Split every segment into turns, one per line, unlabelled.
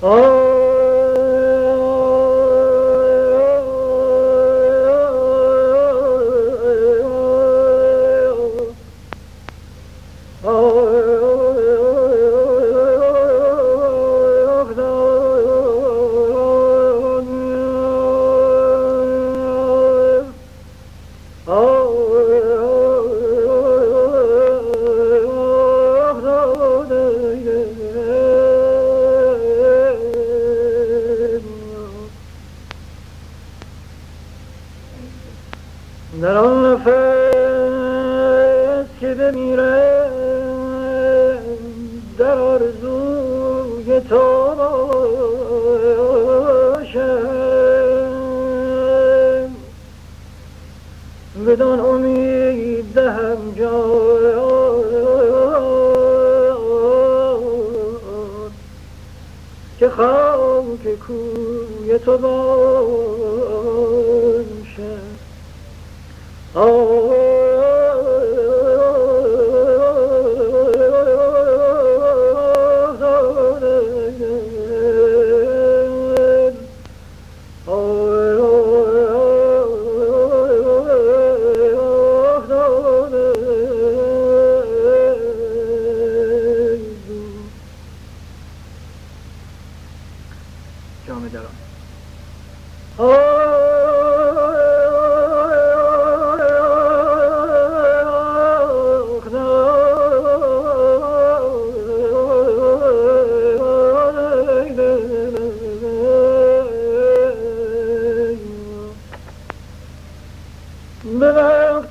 که 61 در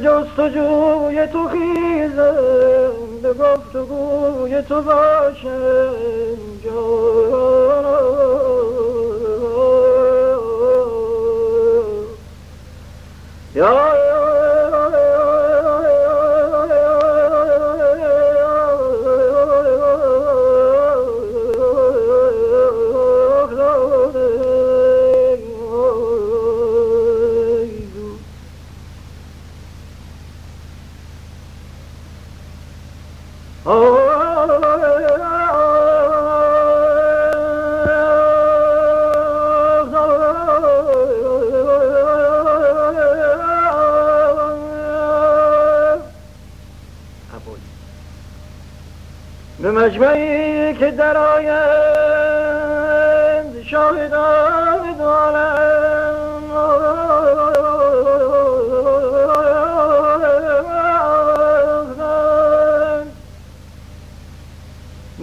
جستجوی تو خیزم به گفتگوی تو باشم یا به مجمعی که در آیند شاهدان دارم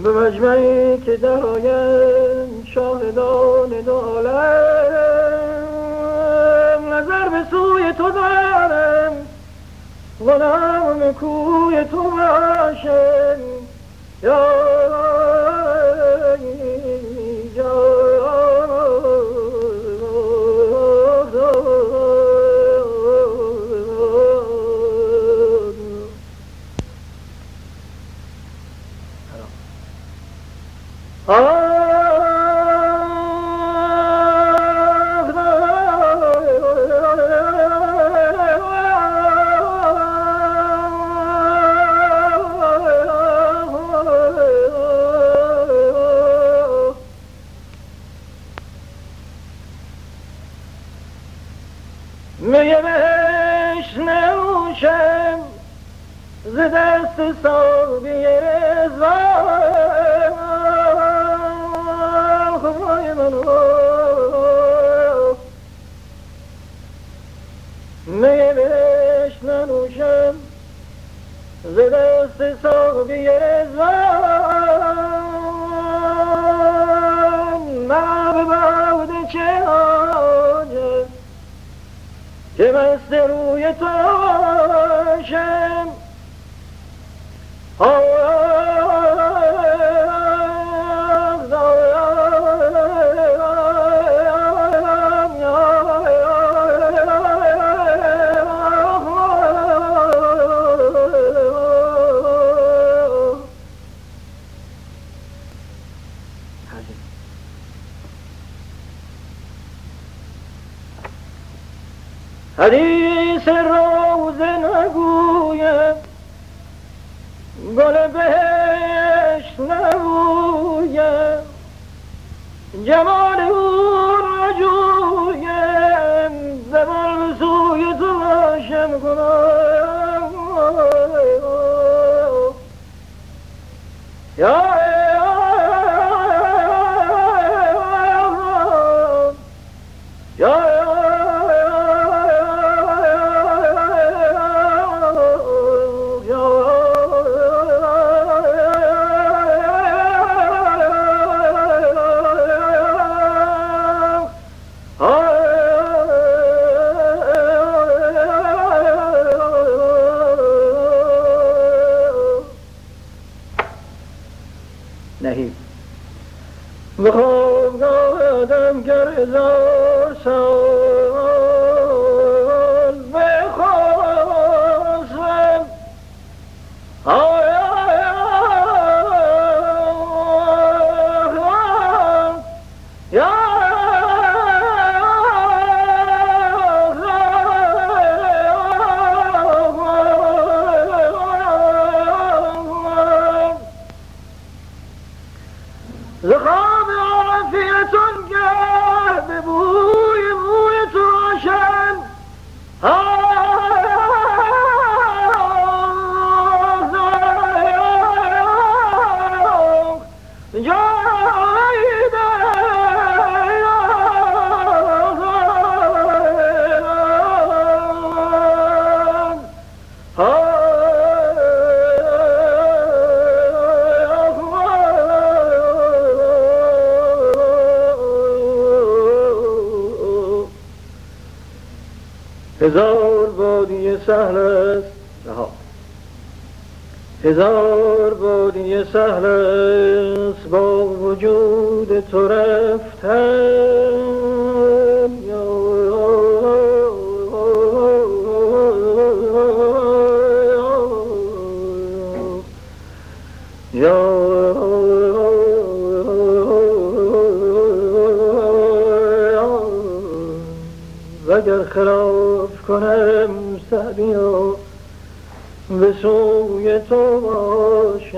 به مجمعی که در آیند شاهدان دارم نظر به سوی تو دارم غلام کوی تو باشم. Yo خوبی رزوان معبود چه آجه که مست روی تو آشم حدیث روز نگویم گل بهشت نبویم جمال او نجویم زمان سوی تو باشم کنم یا هزار بادی سهل است. هزار بادی سهل است. با وجود تو رفتن اگر خلاف کنم سبیا به سوی تو باشم.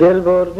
del borde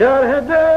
شرح دل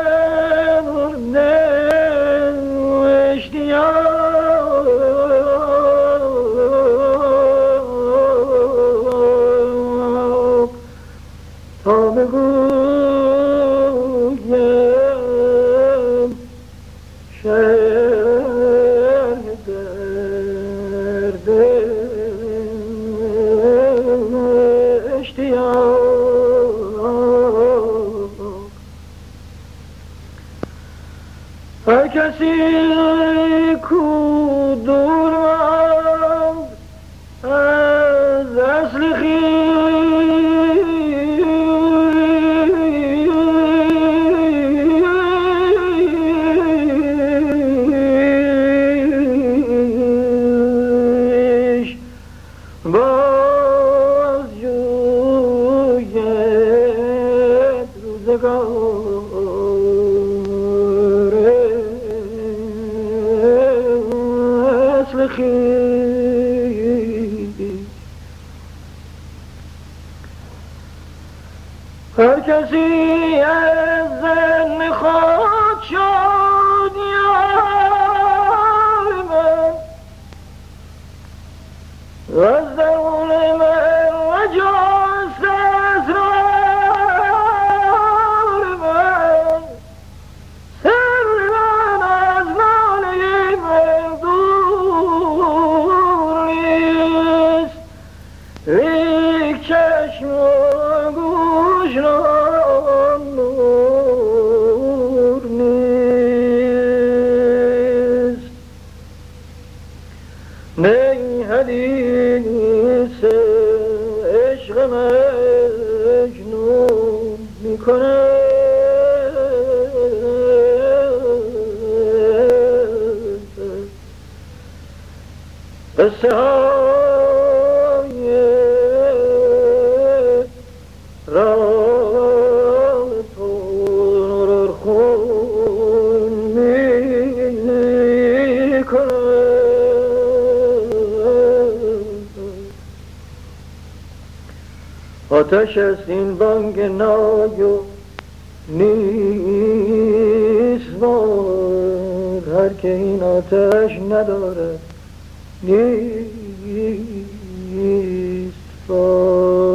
می‌کنه. قصه های راه تو خون می‌کنه. آتش است این بانگ نام هر که این آتش ندارد نیست. فاید